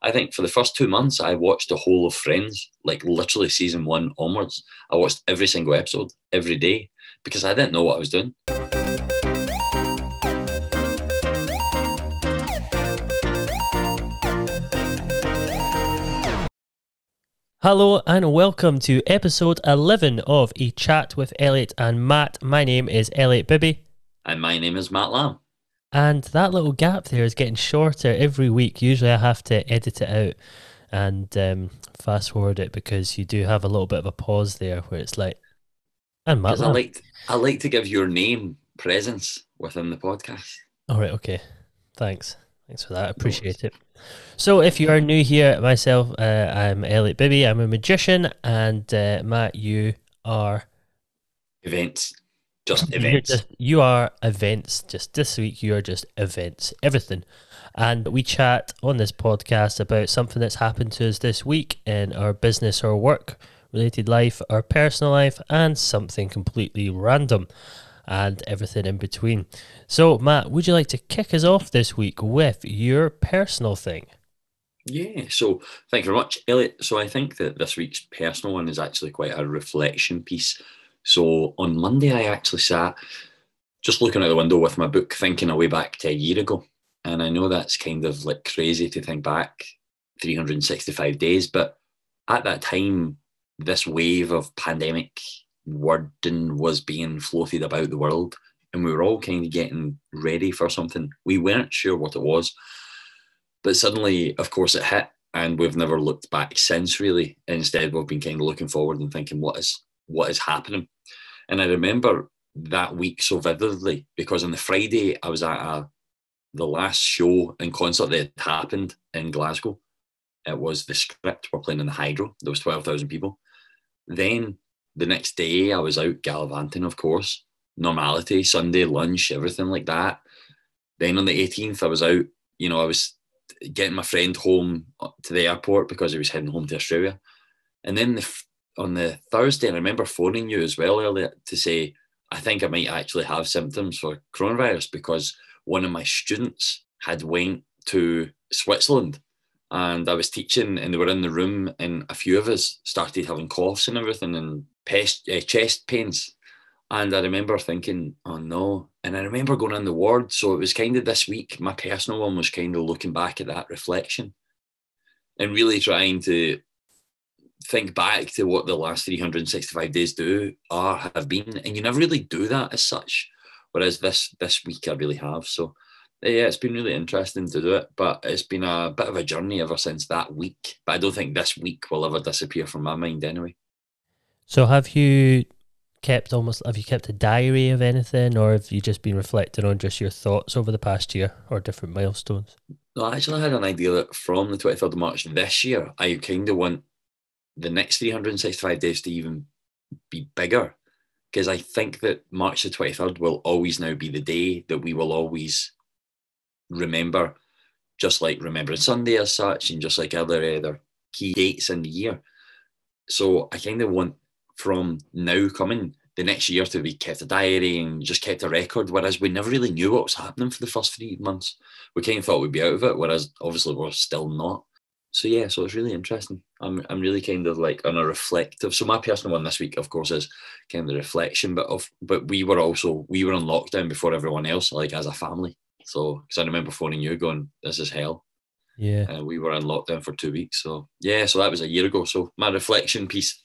I think for the first two months, I watched the whole of Friends, like literally season one onwards. I watched every single episode every day because I didn't know what I was doing. Hello and welcome to episode 11 of A Chat with Elliot and Matt. My name is Elliot Bibby. And my name is Matt Lamb. And that little gap there is getting shorter every week. Usually I have to edit it out and um, fast forward it because you do have a little bit of a pause there where it's like, and Matt. I like, I like to give your name presence within the podcast. All right, okay. Thanks. Thanks for that. I appreciate it. So, if you are new here, myself, uh, I'm Elliot Bibby. I'm a magician, and uh, Matt, you are events, just events. Just, you are events. Just this week, you are just events, everything. And we chat on this podcast about something that's happened to us this week in our business or work related life, our personal life, and something completely random and everything in between. So, Matt, would you like to kick us off this week with your personal thing? Yeah, so thank you very much, Elliot. So, I think that this week's personal one is actually quite a reflection piece. So, on Monday, I actually sat just looking out the window with my book, thinking away back to a year ago. And I know that's kind of like crazy to think back 365 days, but at that time, this wave of pandemic wording was being floated about the world and we were all kind of getting ready for something. We weren't sure what it was, but suddenly, of course, it hit, and we've never looked back since. Really, instead, we've been kind of looking forward and thinking, what is what is happening? And I remember that week so vividly because on the Friday I was at a, the last show and concert that had happened in Glasgow. It was the script. We're playing in the Hydro. There was twelve thousand people. Then the next day I was out gallivanting, of course, normality, Sunday lunch, everything like that. Then on the 18th, I was out, you know, I was getting my friend home uh, to the airport because he was heading home to Australia. And then the, on the Thursday, I remember phoning you as well earlier to say, I think I might actually have symptoms for coronavirus because one of my students had went to Switzerland and I was teaching and they were in the room and a few of us started having coughs and everything and pest, uh, chest pains. And I remember thinking, oh no. And I remember going in the ward. So it was kind of this week, my personal one was kind of looking back at that reflection and really trying to think back to what the last 365 days do are have been. And you never really do that as such. Whereas this this week I really have. So eh, yeah, it's been really interesting to do it, but it's been a bit of a journey ever since that week. But I don't think this week will ever disappear from my mind anyway. So have you kept almost have you kept a diary of anything or have you just been reflecting on just your thoughts over the past year or different milestones? No, actually I had an idea that from the 23rd of March this year, I kind of want the next 365 days to even be bigger. Because I think that March the 23rd will always now be the day that we will always remember, just like remembering Sunday as such, and just like other other key dates in the year. So I kind of want from now coming the next year to be kept a diary and just kept a record, whereas we never really knew what was happening for the first three months. We kind of thought we'd be out of it, whereas obviously we're still not. So yeah, so it's really interesting. I'm I'm really kind of like on a reflective. So my personal one this week, of course, is kind of the reflection, but of but we were also we were on lockdown before everyone else, like as a family. So because I remember phoning you going, "This is hell." Yeah. And we were in lockdown for two weeks. So yeah, so that was a year ago. So my reflection piece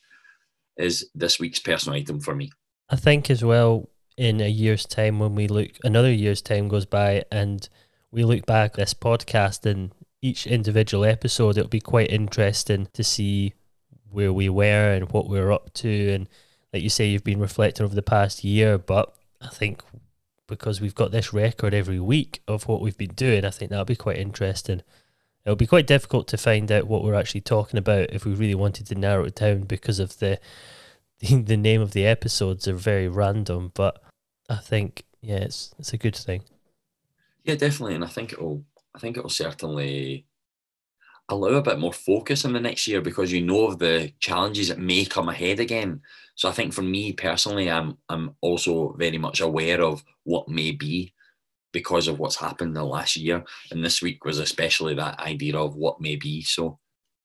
is this week's personal item for me. I think as well in a year's time when we look another year's time goes by and we look back this podcast and each individual episode it'll be quite interesting to see where we were and what we are up to and like you say you've been reflecting over the past year but I think because we've got this record every week of what we've been doing I think that'll be quite interesting it'll be quite difficult to find out what we're actually talking about if we really wanted to narrow it down because of the the name of the episodes are very random. But I think yeah, it's it's a good thing. Yeah, definitely, and I think it'll I think it'll certainly allow a bit more focus in the next year because you know of the challenges that may come ahead again. So I think for me personally, I'm I'm also very much aware of what may be because of what's happened the last year. And this week was especially that idea of what may be. So,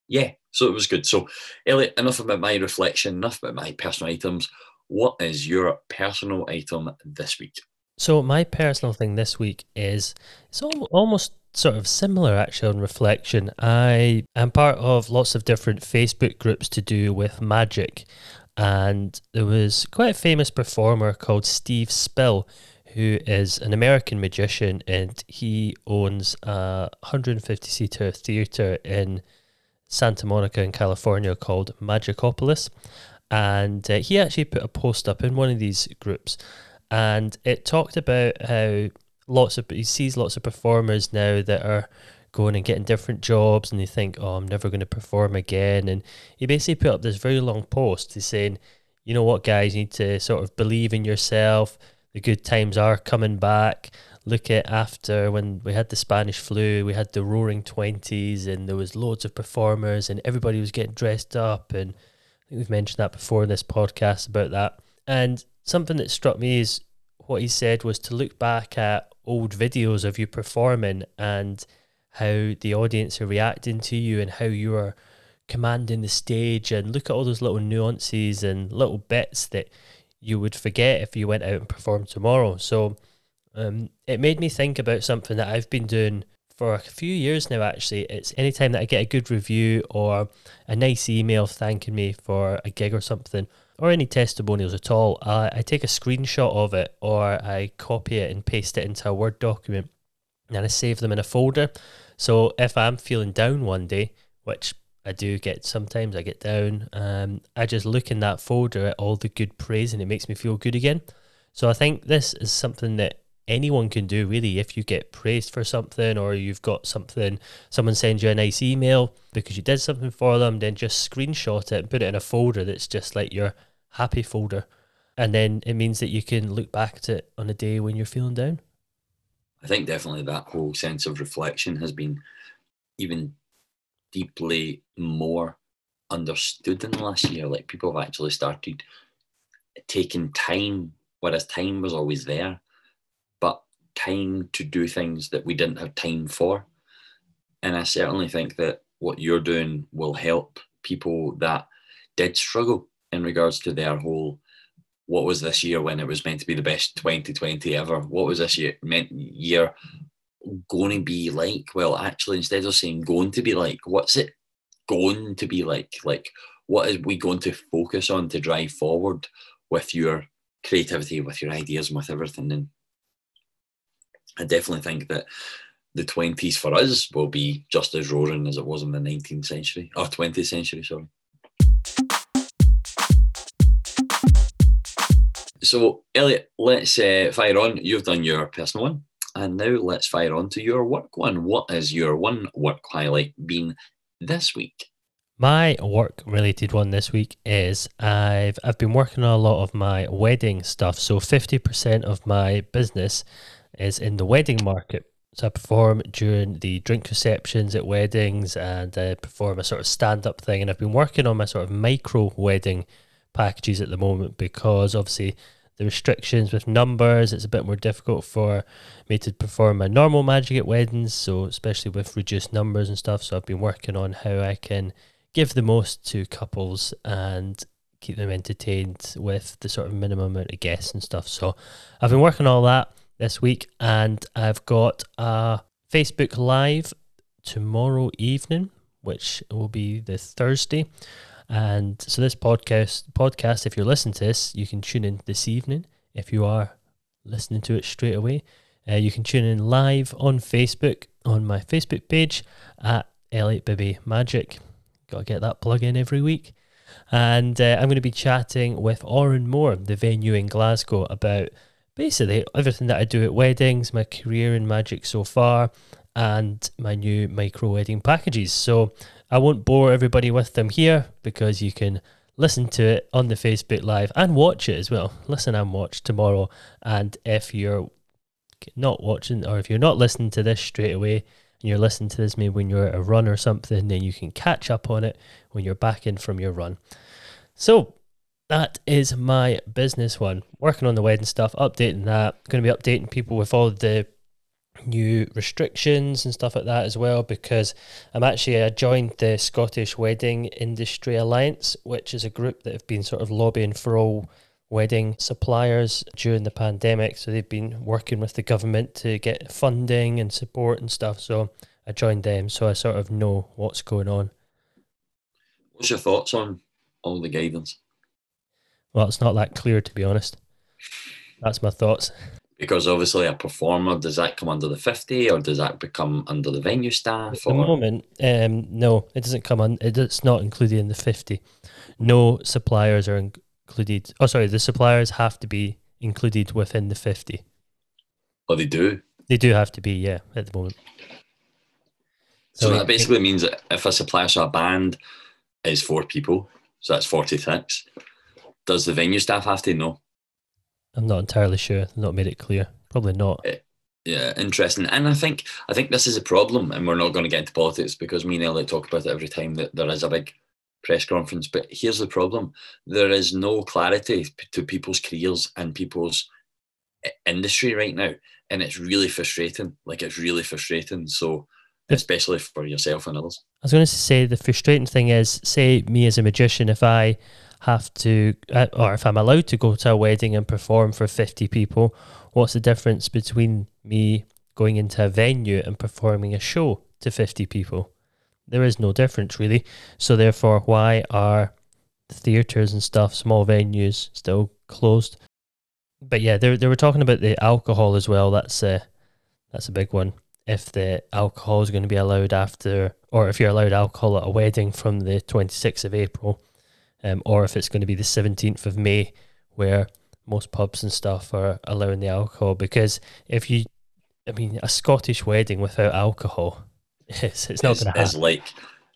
yeah, so it was good. So, Elliot, enough about my reflection, enough about my personal items. What is your personal item this week? So, my personal thing this week is it's almost sort of similar actually on reflection. I am part of lots of different Facebook groups to do with magic. And there was quite a famous performer called Steve Spill who is an American magician and he owns a 150 seater theater in Santa Monica in California called Magicopolis. And uh, he actually put a post up in one of these groups and it talked about how lots of he sees lots of performers now that are going and getting different jobs and they think, oh, I'm never going to perform again. And he basically put up this very long post. He's saying, you know what, guys, you need to sort of believe in yourself the good times are coming back. Look at after when we had the Spanish flu, we had the roaring 20s, and there was loads of performers, and everybody was getting dressed up. And I think we've mentioned that before in this podcast about that. And something that struck me is what he said was to look back at old videos of you performing and how the audience are reacting to you and how you are commanding the stage and look at all those little nuances and little bits that you would forget if you went out and performed tomorrow. So um, it made me think about something that I've been doing for a few years now. Actually, it's anytime that I get a good review or a nice email thanking me for a gig or something, or any testimonials at all, I, I take a screenshot of it or I copy it and paste it into a Word document, and I save them in a folder. So if I'm feeling down one day, which I do get sometimes I get down. Um, I just look in that folder at all the good praise and it makes me feel good again. So I think this is something that anyone can do really if you get praised for something or you've got something someone sends you a nice email because you did something for them then just screenshot it and put it in a folder that's just like your happy folder and then it means that you can look back to it on a day when you're feeling down i think definitely that whole sense of reflection has been even deeply more understood in the last year. Like people have actually started taking time, whereas time was always there, but time to do things that we didn't have time for. And I certainly think that what you're doing will help people that did struggle in regards to their whole what was this year when it was meant to be the best 2020 ever? What was this year meant year going to be like? Well, actually, instead of saying going to be like, what's it going to be like? Like, what is we going to focus on to drive forward with your creativity, with your ideas, and with everything? And I definitely think that the 20s for us will be just as roaring as it was in the 19th century or 20th century, sorry. So, Elliot, let's uh, fire on. You've done your personal one. And now let's fire on to your work one. What has your one work highlight been this week? My work related one this week is I've I've been working on a lot of my wedding stuff. So 50% of my business is in the wedding market. So I perform during the drink receptions at weddings and I perform a sort of stand up thing. And I've been working on my sort of micro wedding packages at the moment because obviously the restrictions with numbers. It's a bit more difficult for me to perform my normal magic at weddings, so especially with reduced numbers and stuff. So I've been working on how I can give the most to couples and keep them entertained with the sort of minimum amount of guests and stuff. So I've been working on all that this week, and I've got a Facebook Live tomorrow evening, which will be the Thursday. And so this podcast podcast, if you're listening to this, you can tune in this evening. If you are listening to it straight away, uh, you can tune in live on Facebook on my Facebook page at Elliot Bibby Magic. Got to get that plug in every week. And uh, I'm going to be chatting with Òran Mór, the venue in Glasgow, about basically everything that I do at weddings, my career in magic so far, and my new micro wedding packages. So I won't bore everybody with them here because you can listen to it on the Facebook Live and watch it as well. Listen and watch tomorrow. And if you're not watching or if you're not listening to this straight away and you're listening to this maybe when you're at a run or something, then you can catch up on it when you're back in from your run. So that is my business one. Working on the wedding stuff, updating that. Going to be updating people with all the new restrictions and stuff like that as well because I'm actually I joined the Scottish Wedding Industry Alliance, which is a group that have been sort of lobbying for all wedding suppliers during the pandemic. So they've been working with the government to get funding and support and stuff. So I joined them, so I sort of know what's going on. What's your thoughts on all the guidance? Well, it's not that clear to be honest. That's my thoughts. Because obviously, a performer does that come under the fifty, or does that become under the venue staff? At the moment, um, no, it doesn't come on. It's not included in the fifty. No suppliers are included. Oh, sorry, the suppliers have to be included within the fifty. Oh, they do. They do have to be, yeah, at the moment. So, so that basically it, means that if a supplier, so a band, is four people, so that's forty six. Does the venue staff have to know? I'm not entirely sure. Not made it clear. Probably not. Eh, yeah, interesting. And I think I think this is a problem, and we're not going to get into politics because me and Elliot talk about it every time that there is a big press conference. But here's the problem: there is no clarity to people's careers and people's eh, industry right now, and it's really frustrating. Like it's really frustrating. So, especially for yourself and others. I was going to say the frustrating thing is, say me as a magician, if I have to, uh, or if I'm allowed to go to a wedding and perform for 50 people, what's the difference between me going into a venue and performing a show to 50 people? There is no difference really. So, therefore, why are theatres and stuff, small venues, still closed? But yeah, they, they were talking about the alcohol as well. That's a, that's a big one. If the alcohol is going to be allowed after, or if you're allowed alcohol at a wedding from the 26th of April, um, or if it's going to be the 17th of May, where most pubs and stuff are allowing the alcohol. Because if you, I mean, a Scottish wedding without alcohol, it's, it's not going to happen. It's like,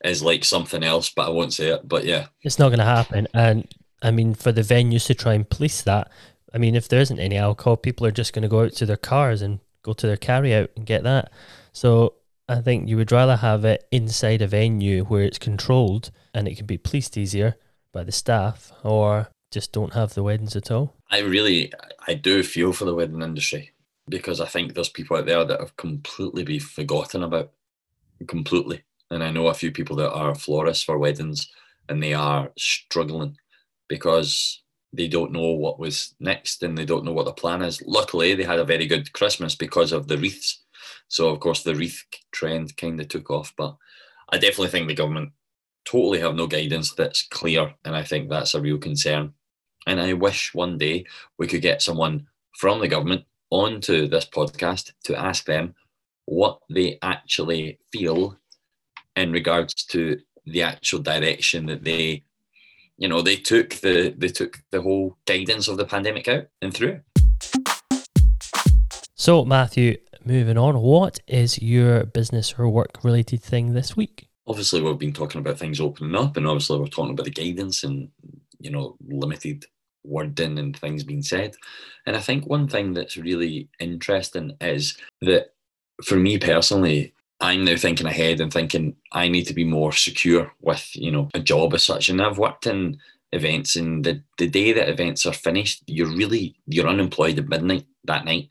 is like something else, but I won't say it. But yeah, it's not going to happen. And I mean, for the venues to try and police that, I mean, if there isn't any alcohol, people are just going to go out to their cars and go to their carry out and get that. So I think you would rather have it inside a venue where it's controlled and it can be policed easier by the staff or just don't have the weddings at all? I really, I do feel for the wedding industry because I think there's people out there that have completely been forgotten about, completely. And I know a few people that are florists for weddings and they are struggling because they don't know what was next and they don't know what the plan is. Luckily, they had a very good Christmas because of the wreaths. So, of course, the wreath trend kind of took off. But I definitely think the government totally have no guidance that's clear. And I think that's a real concern. And I wish one day we could get someone from the government onto this podcast to ask them what they actually feel in regards to the actual direction that they you know they took the they took the whole guidance of the pandemic out and through so matthew moving on what is your business or work related thing this week obviously we've been talking about things opening up and obviously we're talking about the guidance and you know limited wording and things being said. And i think one thing that's really interesting is that for me personally i'm now thinking ahead and thinking i need to be more secure with you know a job as such. And i've worked in events and the, the day that events are finished you're really you're unemployed at midnight that night.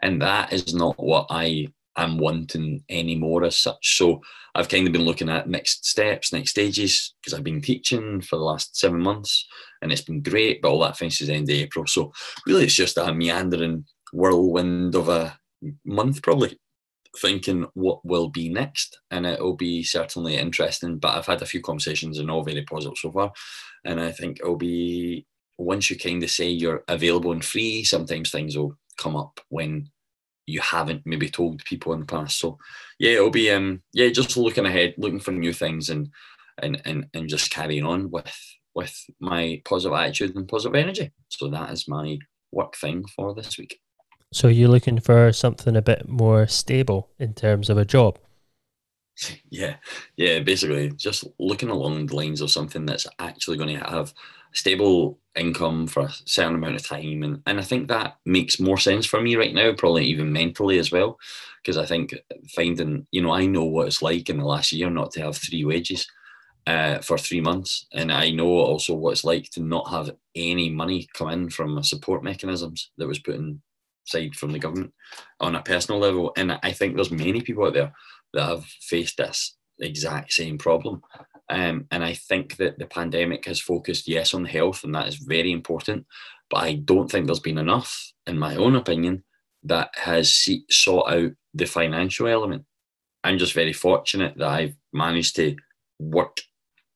And that is not what i am wanting anymore as such. So I've kind of been looking at next steps, next stages, because I've been teaching for the last seven months and it's been great, but all that finishes end of April. So really it's just a meandering whirlwind of a month probably thinking what will be next. And it'll be certainly interesting but i've had a few conversations and all very positive so far. And i think it'll be once you kind of say you're available and free sometimes things will come up when you haven't maybe told people in the past. So yeah, it'll be um yeah, just looking ahead, looking for new things and and and, and just carrying on with with my positive attitude and positive energy. So that is my work thing for this week. So you're looking for something a bit more stable in terms of a job? Yeah, yeah, basically just looking along the lines of something that's actually going to have stable income for a certain amount of time. And, and I think that makes more sense for me right now, probably even mentally as well. Because I think finding, you know, I know what it's like in the last year not to have three wages uh, for three months. And I know also what it's like to not have any money come in from support mechanisms that was put in side from the government on a personal level. And I think there's many people out there that have faced this exact same problem. Um, and I think that the pandemic has focused, yes, on health, and that is very important. But I don't think there's been enough, in my own opinion, that has see, sought out the financial element. I'm just very fortunate that I've managed to work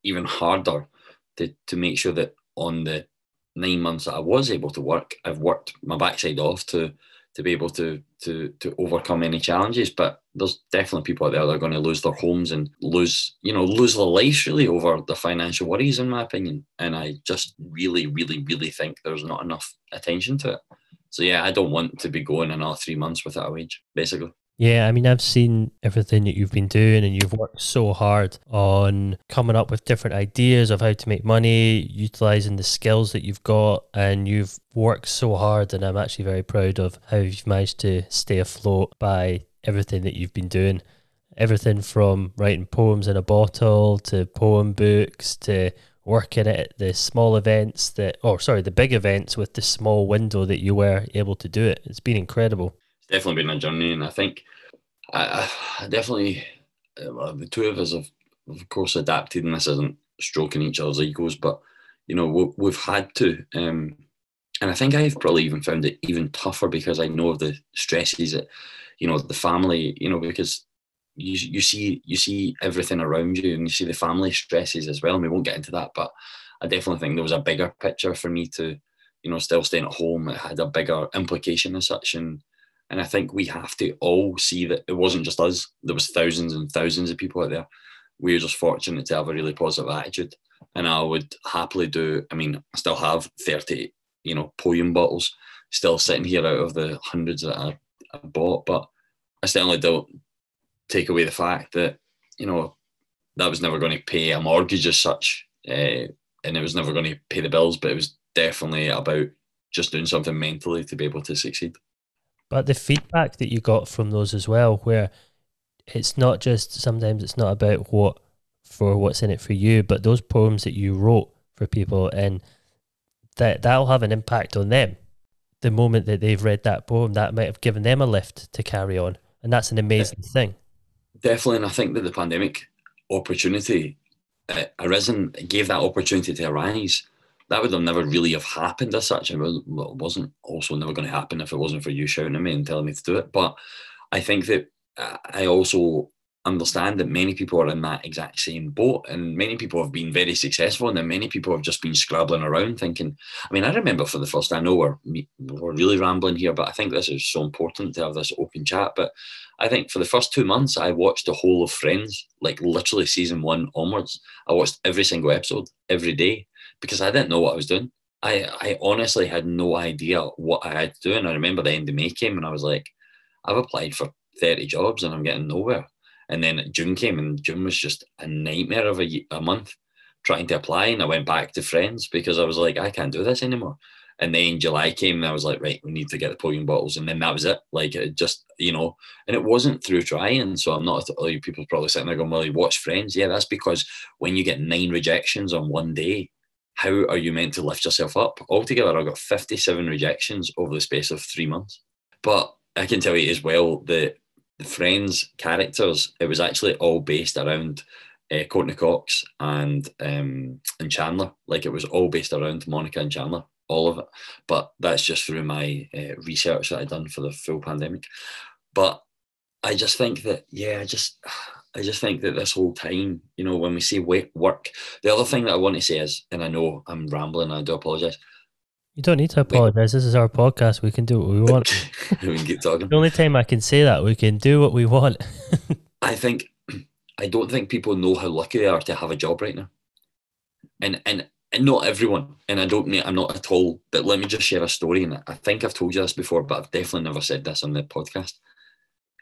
even harder to, to make sure that on the nine months that I was able to work, I've worked my backside off to to be able to to to overcome any challenges. But there's definitely people out there that are going to lose their homes and lose, you know, lose their lives really over the financial worries, in my opinion. And I just really, really, really think there's not enough attention to it. So yeah, I don't want to be going another three months without a wage, basically. Yeah, I mean, I've seen everything that you've been doing, and you've worked so hard on coming up with different ideas of how to make money, utilizing the skills that you've got, and you've worked so hard. And I'm actually very proud of how you've managed to stay afloat by everything that you've been doing. Everything from writing poems in a bottle to poem books to working at the small events that, or sorry, the big events with the small window that you were able to do it. It's been incredible definitely been a journey, and I think I, I definitely uh, well, the two of us have, of course, adapted, and this isn't stroking each other's egos, but you know we, we've had to, um, and I think I've probably even found it even tougher because I know the stresses that you know the family, you know, because you you see you see everything around you, and you see the family stresses as well, and we won't get into that, but I definitely think there was a bigger picture for me to, you know, still staying at home. It had a bigger implication as such, and and I think we have to all see that it wasn't just us. There was thousands and thousands of people out there. We were just fortunate to have a really positive attitude. And I would happily do, I mean, I still have 30, you know, poem bottles still sitting here out of the hundreds that I, I bought. But I certainly don't take away the fact that, you know, that was never going to pay a mortgage as such. Uh, and it was never going to pay the bills, but it was definitely about just doing something mentally to be able to succeed. But the feedback that you got from those as well, where it's not just sometimes it's not about what for what's in it for you, but those poems that you wrote for people and that that'll have an impact on them. The moment that they've read that poem, that might have given them a lift to carry on. And that's an amazing yeah, thing. Definitely. And I think that the pandemic opportunity uh, arisen gave that opportunity to arise that would have never really have happened as such. It wasn't also never going to happen if it wasn't for you shouting at me and telling me to do it. But I think that I also understand that many people are in that exact same boat and many people have been very successful and then many people have just been scrabbling around thinking i mean i remember for the first i know we're, we're really rambling here but i think this is so important to have this open chat but i think for the first two months i watched the whole of friends like literally season one onwards i watched every single episode every day because I didn't know what I was doing. I, I honestly had no idea what I had to do. And I remember the end of May came and I was like, I've applied for 30 jobs and I'm getting nowhere. And then June came and June was just a nightmare of a, a month trying to apply. And I went back to friends because I was like, I can't do this anymore. And then July came and I was like, right, we need to get the poem bottles. And then that was it. Like it just, you know, and it wasn't through trying. So I'm not, like, people probably sitting there going, well, you watch Friends. Yeah, that's because when you get nine rejections on one day, how are you meant to lift yourself up? Altogether, I got 57 rejections over the space of three months. But I can tell you as well that the Friends characters, it was actually all based around uh, Courteney Cox and um, and Chandler. Like it was all based around Monica and Chandler, all of it. But that's just through my uh, research that I'd done for the full pandemic. But I just think that, yeah, I just I just think that this whole time, you know, when we say work, the other thing that I want to say is, and I know I'm rambling, I do apologize. You don't need to apologize. This is our podcast. We can do what we want. we can keep talking. The only time I can say that, we can do what we want. I think, I don't think people know how lucky they are to have a job right now. And, and, and not everyone, and I don't mean I'm not at all, but let me just share a story. And I think I've told you this before, but I've definitely never said this on the podcast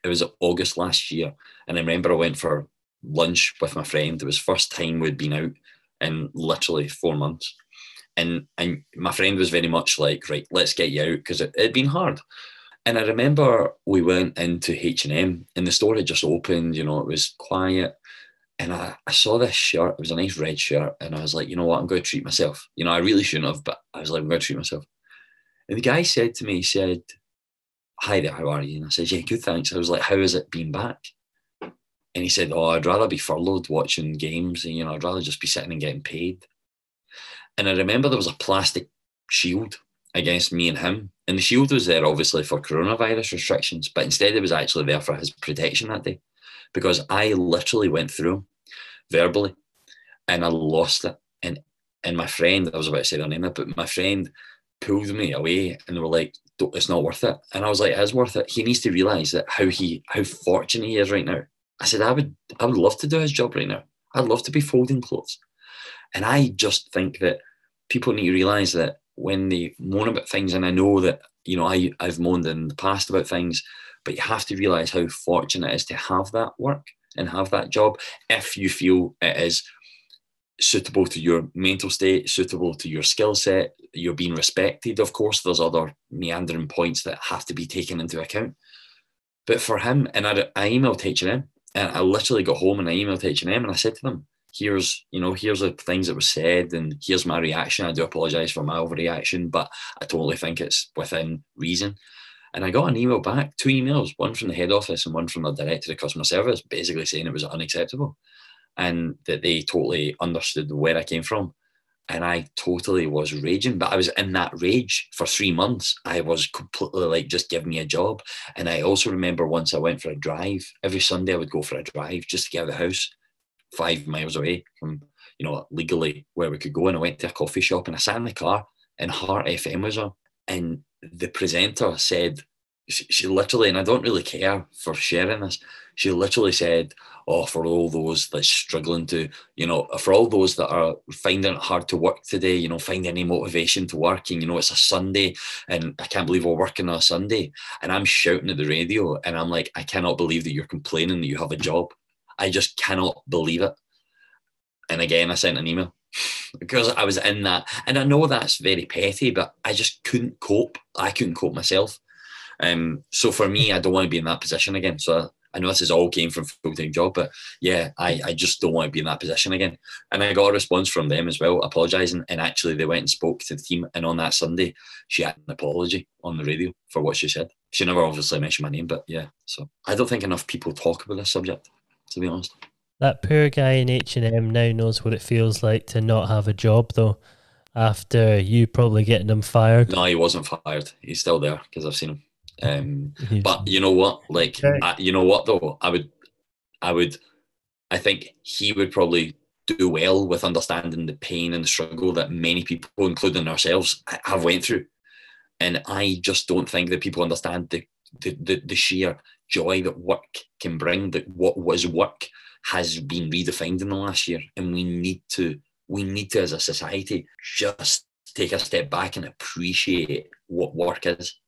it was August last year, and I remember I went for lunch with my friend. It was first time we'd been out in literally four months, and and my friend was very much like, right, let's get you out because it had been hard. And I remember we went into H and M, and the store had just opened. You know, it was quiet. And I, I saw this shirt, it was a nice red shirt, and I was like, you know what, I'm going to treat myself. You know, I really shouldn't have, but I was like, I'm going to treat myself. And the guy said to me, he said, hi there, how are you? And I said, yeah, good, thanks. I was like, how has it been back? And he said, oh, I'd rather be furloughed watching games. And, you know, I'd rather just be sitting and getting paid. And I remember there was a plastic shield against me and him. And the shield was there obviously for coronavirus restrictions, but instead it was actually there for his protection that day because I literally went through verbally and I lost it. And and my friend, I was about to say their name, but my friend pulled me away and they were like, it's not worth it. And I was like, it is worth it. He needs to realize that how he how fortunate he is right now. I said, I would I would love to do his job right now. I'd love to be folding clothes. And I just think that people need to realize that when they moan about things, and I know that, you know, I, I've moaned in the past about things, but you have to realize how fortunate it is to have that work and have that job if you feel it is suitable to your mental state, suitable to your skill set, you're being respected. Of course, there's other meandering points that have to be taken into account. But for him, and I, I emailed H&M, and I literally got home and I emailed H&M and I said to them, here's, you know, here's the things that were said and here's my reaction. I do apologize for my overreaction, but I totally think it's within reason. And I got an email back, two emails, one from the head office and one from the director of customer service, basically saying it was unacceptable and that they totally understood where I came from. And I totally was raging, but I was in that rage for three months. I was completely like, just give me a job. And I also remember once I went for a drive. Every Sunday I would go for a drive just to get out of the house, five miles away from, you know, legally where we could go. And I went to a coffee shop and I sat in the car and Heart FM was on. And the presenter said, she, she literally, and I don't really care for sharing this, she literally said, Oh, for all those that's struggling to, you know, for all those that are finding it hard to work today, you know, find any motivation to work, and you know, it's a Sunday, and I can't believe we're working on a Sunday. And I'm shouting at the radio, and I'm like, I cannot believe that you're complaining that you have a job. I just cannot believe it. And again, I sent an email because I was in that. And I know that's very petty, but I just couldn't cope. I couldn't cope myself. Um, so for me, I don't want to be in that position again. So I know this is all came from full time job, but yeah, I, I just don't want to be in that position again. And I got a response from them as well, apologising. And actually, they went and spoke to the team. And on that Sunday, she had an apology on the radio for what she said. She never obviously mentioned my name, but yeah. So I don't think enough people talk about this subject, to be honest. That poor guy in H and M now knows what it feels like to not have a job, though. After you probably getting him fired. No, he wasn't fired. He's still there because I've seen him. Um, but you know what? Like, okay. I, you know what though? I would, I would, I think he would probably do well with understanding the pain and the struggle that many people, including ourselves, have went through. And I just don't think that people understand the the, the, the sheer joy that work can bring. That what was work has been redefined in the last year, and we need to we need to as a society just take a step back and appreciate what work is.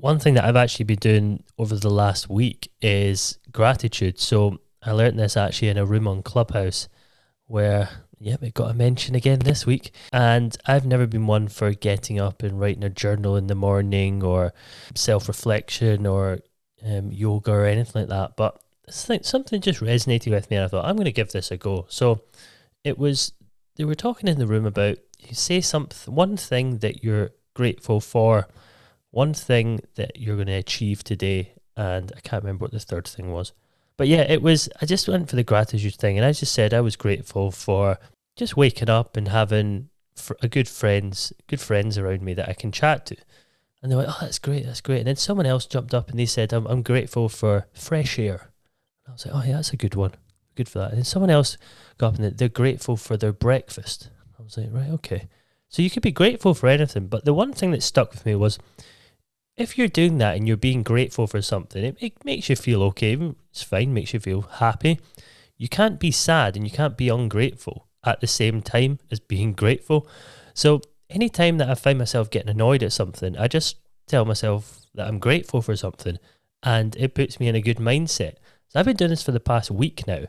One thing that I've actually been doing over the last week is gratitude. So I learned this actually in a room on Clubhouse where yeah, we got a mention again this week. And I've never been one for getting up and writing a journal in the morning or self reflection or um, yoga or anything like that. But something just resonated with me, and I thought I'm going to give this a go. So it was they were talking in the room about you say something one thing that you're grateful for, one thing that you're going to achieve today, and I can't remember what the third thing was. But yeah, it was. I just went for the gratitude thing, and I just said I was grateful for just waking up and having a good friends, good friends around me that I can chat to. And they went, "Oh, that's great, that's great." And then someone else jumped up and they said, "I'm, I'm grateful for fresh air." And I was like, "Oh yeah, that's a good one, good for that." And then someone else got up and they're grateful for their breakfast. I was like, "Right, okay." So you could be grateful for anything, but the one thing that stuck with me was if you're doing that and you're being grateful for something, it, it makes you feel okay. It's fine, makes you feel happy. You can't be sad and you can't be ungrateful at the same time as being grateful. So anytime that I find myself getting annoyed at something, I just tell myself that I'm grateful for something and it puts me in a good mindset. So I've been doing this for the past week now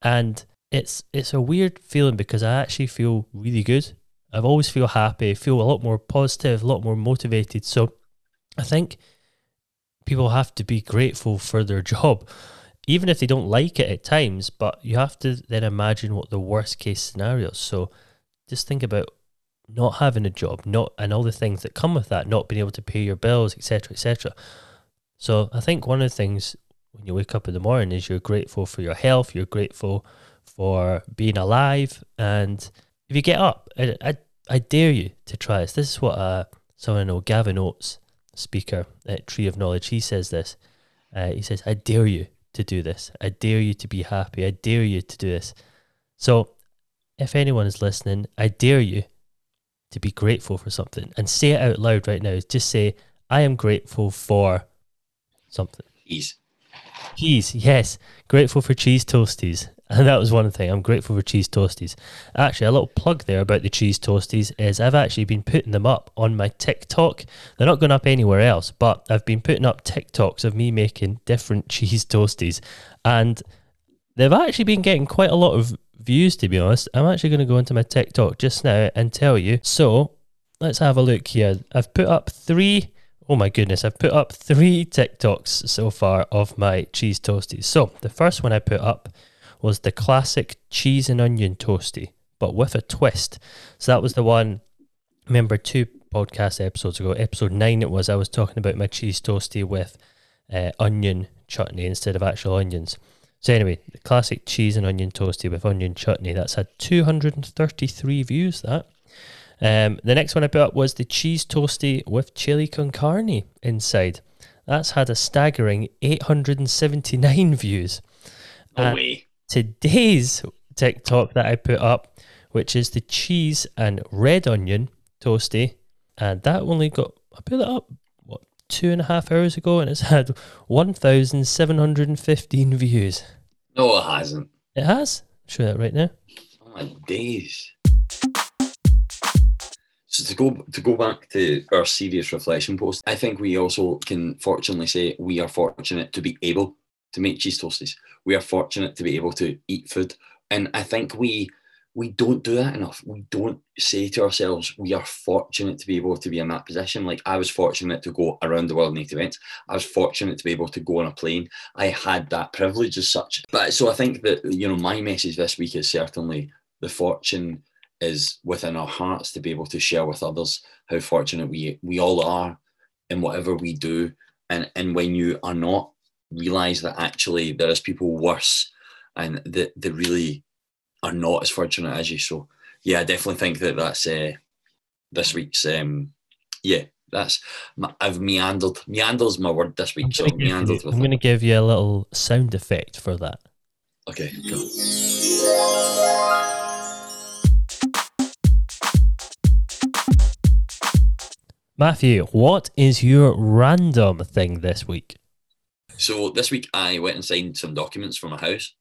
and it's it's a weird feeling because I actually feel really good. I've always feel happy, feel a lot more positive, a lot more motivated. So I think people have to be grateful for their job, even if they don't like it at times. But you have to then imagine what the worst case scenario. So just think about not having a job, not and all the things that come with that, not being able to pay your bills, etc., etc. So I think one of the things when you wake up in the morning is you're grateful for your health, you're grateful for being alive, and if you get up, I, I, I dare you to try this. This is what uh, someone I know, Gavin Oattes, speaker at Tree of Knowledge, he says this. Uh, he says, I dare you to do this. I dare you to be happy. I dare you to do this. So, if anyone is listening, I dare you to be grateful for something and say it out loud right now. Just say, I am grateful for something. Cheese. Cheese, yes. Grateful for cheese toasties. And that was one thing. I'm grateful for cheese toasties. Actually, a little plug there about the cheese toasties is I've actually been putting them up on my TikTok. They're not going up anywhere else, but I've been putting up TikToks of me making different cheese toasties. And they've actually been getting quite a lot of views, to be honest. I'm actually going to go into my TikTok just now and tell you. So let's have a look here. I've put up three Oh my goodness, I've put up three TikToks so far of my cheese toasties. So the first one I put up was the classic cheese and onion toasty, but with a twist. So that was the one, remember two podcast episodes ago, episode nine it was, I was talking about my cheese toasty with uh, onion chutney instead of actual onions. So anyway, the classic cheese and onion toasty with onion chutney, that's had 233 views that. Um, the next one I put up was the cheese toasty with chili con carne inside. That's had a staggering 879 views. No way. Today's TikTok that I put up, which is the cheese and red onion toasty, and that only got I put it up what two and a half hours ago, and it's had 1,715 views. No, it hasn't. It has. Show that right now. Oh my days. So to go to go back to our serious reflection post, I think we also can fortunately say we are fortunate to be able to make cheese toasties. We are fortunate to be able to eat food, and I think we we don't do that enough. We don't say to ourselves we are fortunate to be able to be in that position. Like I was fortunate to go around the world in eight events. I was fortunate to be able to go on a plane. I had that privilege as such. But so I think that you know my message this week is certainly the fortune is within our hearts to be able to share with others how fortunate we we all are in whatever we do and and when you are not realize that actually there is people worse and that they really are not as fortunate as you so yeah i definitely think that that's uh, this week's um yeah that's I've meandered. Meander's my word this week. So meandered. You, I'm going to give you a little sound effect for that. Okay. Go. Matthew, what is your random thing this week? So this week I went and signed some documents for my house.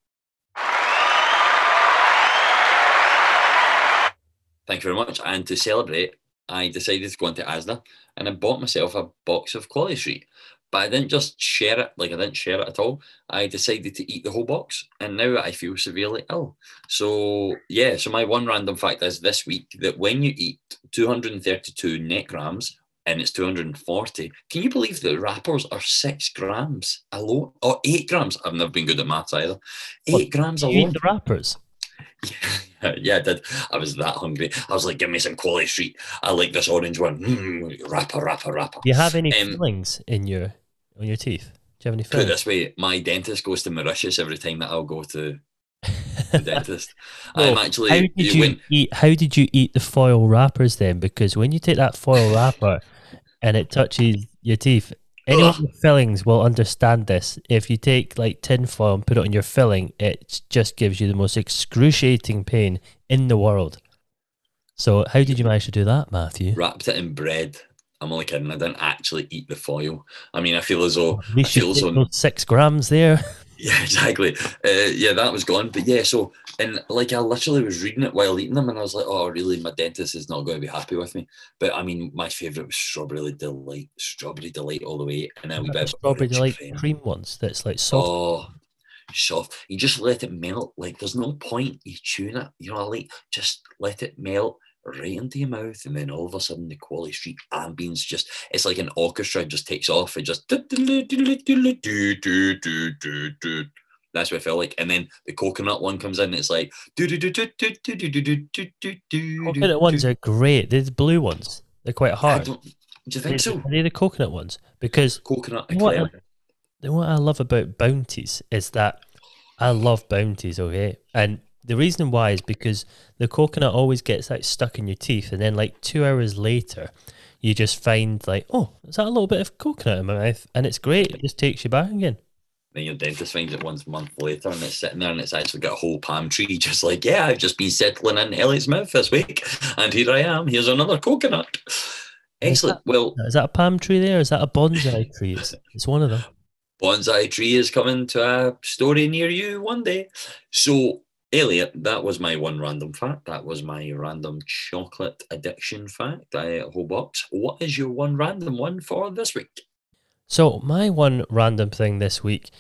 Thank you very much. And to celebrate, I decided to go into Asda and I bought myself a box of Quality Street. But I didn't just share it, like I didn't share it at all. I decided to eat the whole box and now I feel severely ill. So, yeah, so my one random fact is this week that when you eat 232 net grams and it's 240. Can you believe that wrappers are six grams alone? Or eight grams? I've never been good at maths either. Eight what, grams alone. the wrappers? Yeah, yeah, I did. I was that hungry. I was like, give me some quality street. I like this orange one. Mm, wrapper, wrapper, wrapper. Do you have any um, fillings in your on your teeth? Do you have any fillings? Put it this way, my dentist goes to Mauritius every time that I'll go to the dentist. well, I'm actually. How did you when, eat? How did you eat the foil wrappers then? Because when you take that foil wrapper and it touches your teeth. Anyone with fillings will understand this. If you take like tinfoil and put it on your filling, it just gives you the most excruciating pain in the world. So, how did you manage to do that, Matthew? Wrapped it in bread. I'm only kidding. I didn't actually eat the foil. I mean, I feel as though I feel as though six grams there. Yeah, exactly. Uh, yeah, that was gone. But yeah, so and like I literally was reading it while eating them, and I was like, oh, really? My dentist is not going to be happy with me. But I mean, my favorite was strawberry delight, strawberry delight all the way, and then we bit strawberry delight cream. cream ones that's like soft. Oh, soft. You just let it melt. Like there's no point you tune it. You know, like just let it melt right into your mouth, and then all of a sudden the Quality Street ambience just it's like an orchestra just takes off. It just that's what I felt like. And then the coconut one comes in, it's like coconut ones are great. They're blue ones. They're quite hard. Do you think they're, so? They're the coconut ones because coconut. What I, what I love about bounties is that I love bounties. Okay, and the reason why is because the coconut always gets like stuck in your teeth, and then like two hours later, you just find like, oh, is that a little bit of coconut in my mouth? And it's great. It just takes you back again. Then your dentist finds it once a month later and it's sitting there and it's actually got a whole palm tree, just like, yeah, I've just been settling in Elliot's mouth this week. And here I am. Here's another coconut. Excellent. Well, Is that a palm tree there? Is that a bonsai tree? It's, it's one of them. bonsai tree is coming to a story near you one day. So, Elliot, that was my one random fact. That was my random chocolate addiction fact. I box. What is your one random one for this week? So, my one random thing this week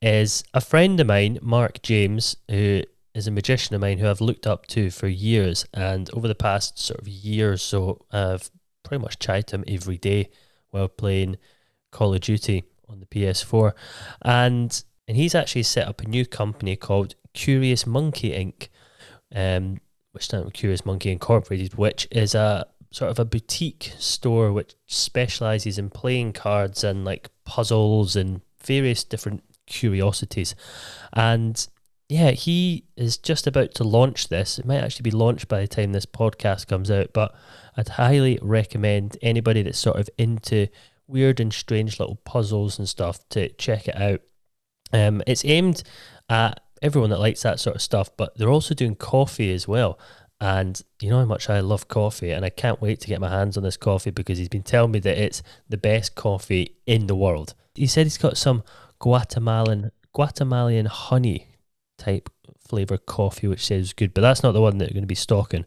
is a friend of mine, Mark James, who is a magician of mine who I've looked up to for years. And over the past sort of year or so, I've pretty much chatted him every day while playing Call of Duty on the PS4. And and he's actually set up a new company called Curious Monkey Inc., um, which stands for Curious Monkey Incorporated, which is a sort of a boutique store which specializes in playing cards and like puzzles and various different curiosities. And yeah, he is just about to launch this. It might actually be launched by the time this podcast comes out, but I'd highly recommend anybody that's sort of into weird and strange little puzzles and stuff to check it out. Um, it's aimed at everyone that likes that sort of stuff, but they're also doing coffee as well. And you know how much I love coffee, and I can't wait to get my hands on this coffee because he's been telling me that it's the best coffee in the world. He said he's got some Guatemalan Guatemalan honey type flavor coffee, which says good, but that's not the one that they're going to be stocking.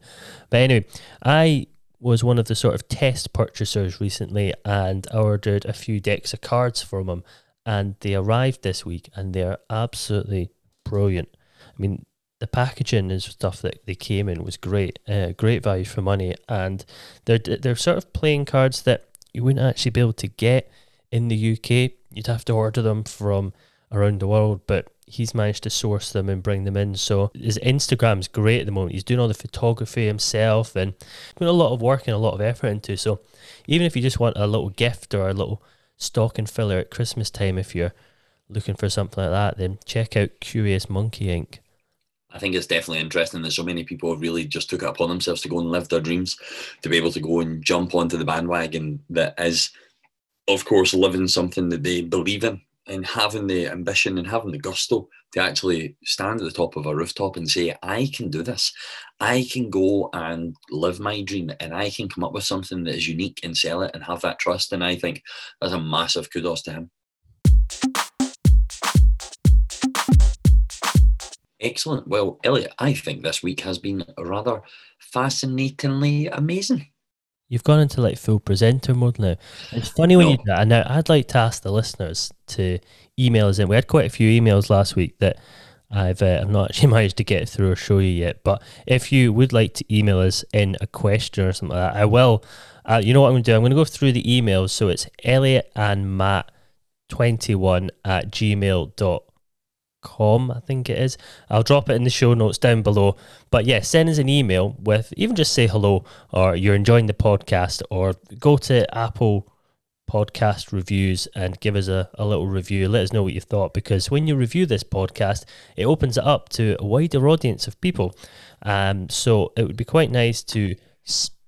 But anyway, I was one of the sort of test purchasers recently, and I ordered a few decks of cards from them, and they arrived this week, and they're absolutely brilliant. I mean, the packaging and stuff that they came in was great, uh, great value for money, and they're they're sort of playing cards that you wouldn't actually be able to get in the UK. You'd have to order them from around the world, but he's managed to source them and bring them in. So his Instagram's great at the moment. He's doing all the photography himself and putting a lot of work and a lot of effort into. So even if you just want a little gift or a little stocking filler at Christmas time, if you're looking for something like that, then check out Curious Monkey Inc. I think it's definitely interesting that so many people have really just took it upon themselves to go and live their dreams, to be able to go and jump onto the bandwagon that is, of course, living something that they believe in and having the ambition and having the gusto to actually stand at the top of a rooftop and say, I can do this. I can go and live my dream and I can come up with something that is unique and sell it and have that trust. And I think that's a massive kudos to him. Excellent. Well, Elliot, I think this week has been rather fascinatingly amazing. You've gone into like full presenter mode now. It's funny when No. you do that. And now I'd like to ask the listeners to email us in. We had quite a few emails last week that I've uh, I've not actually managed to get through or show you yet. But if you would like to email us in a question or something like that, I will. Uh, you know what I'm going to do? I'm going to go through the emails. So it's Elliot and Matt 21 at gmail.com, I think it is. I'll drop it in the show notes down below. But yeah, send us an email with even just say hello or you're enjoying the podcast or go to Apple podcast reviews and give us a, a little review. Let us know what you thought because when you review this podcast, it opens it up to a wider audience of people. Um, so it would be quite nice to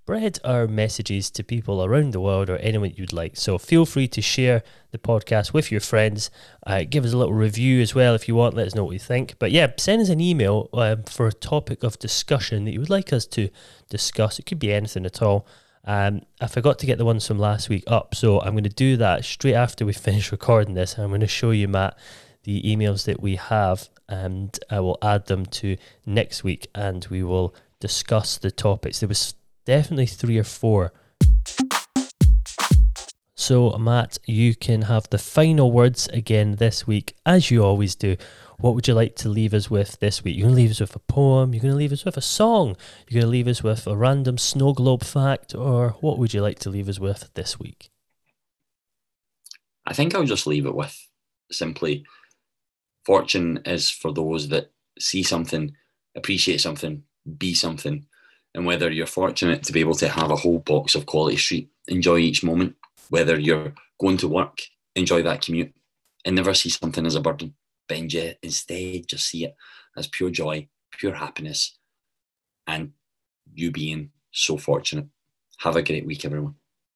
spread our messages to people around the world or anyone you'd like. So feel free to share the podcast with your friends. Uh, give us a little review as well if you want. Let us know what you think. But yeah, send us an email um, for a topic of discussion that you would like us to discuss. It could be anything at all. Um, I forgot to get the ones from last week up, so I'm going to do that straight after we finish recording this. I'm going to show you, Matt, the emails that we have, and I will add them to next week, and we will discuss the topics. There was definitely three or four. So, Matt, you can have the final words again this week, as you always do. What would you like to leave us with this week? You're going to leave us with a poem, you're going to leave us with a song, you're going to leave us with a random snow globe fact, or what would you like to leave us with this week? I think I'll just leave it with simply Fortune is for those that see something, appreciate something, be something. And whether you're fortunate to be able to have a whole box of quality street, enjoy each moment, whether you're going to work, enjoy that commute, and never see something as a burden. But instead, just see it as pure joy, pure happiness, and you being so fortunate. Have a great week, everyone.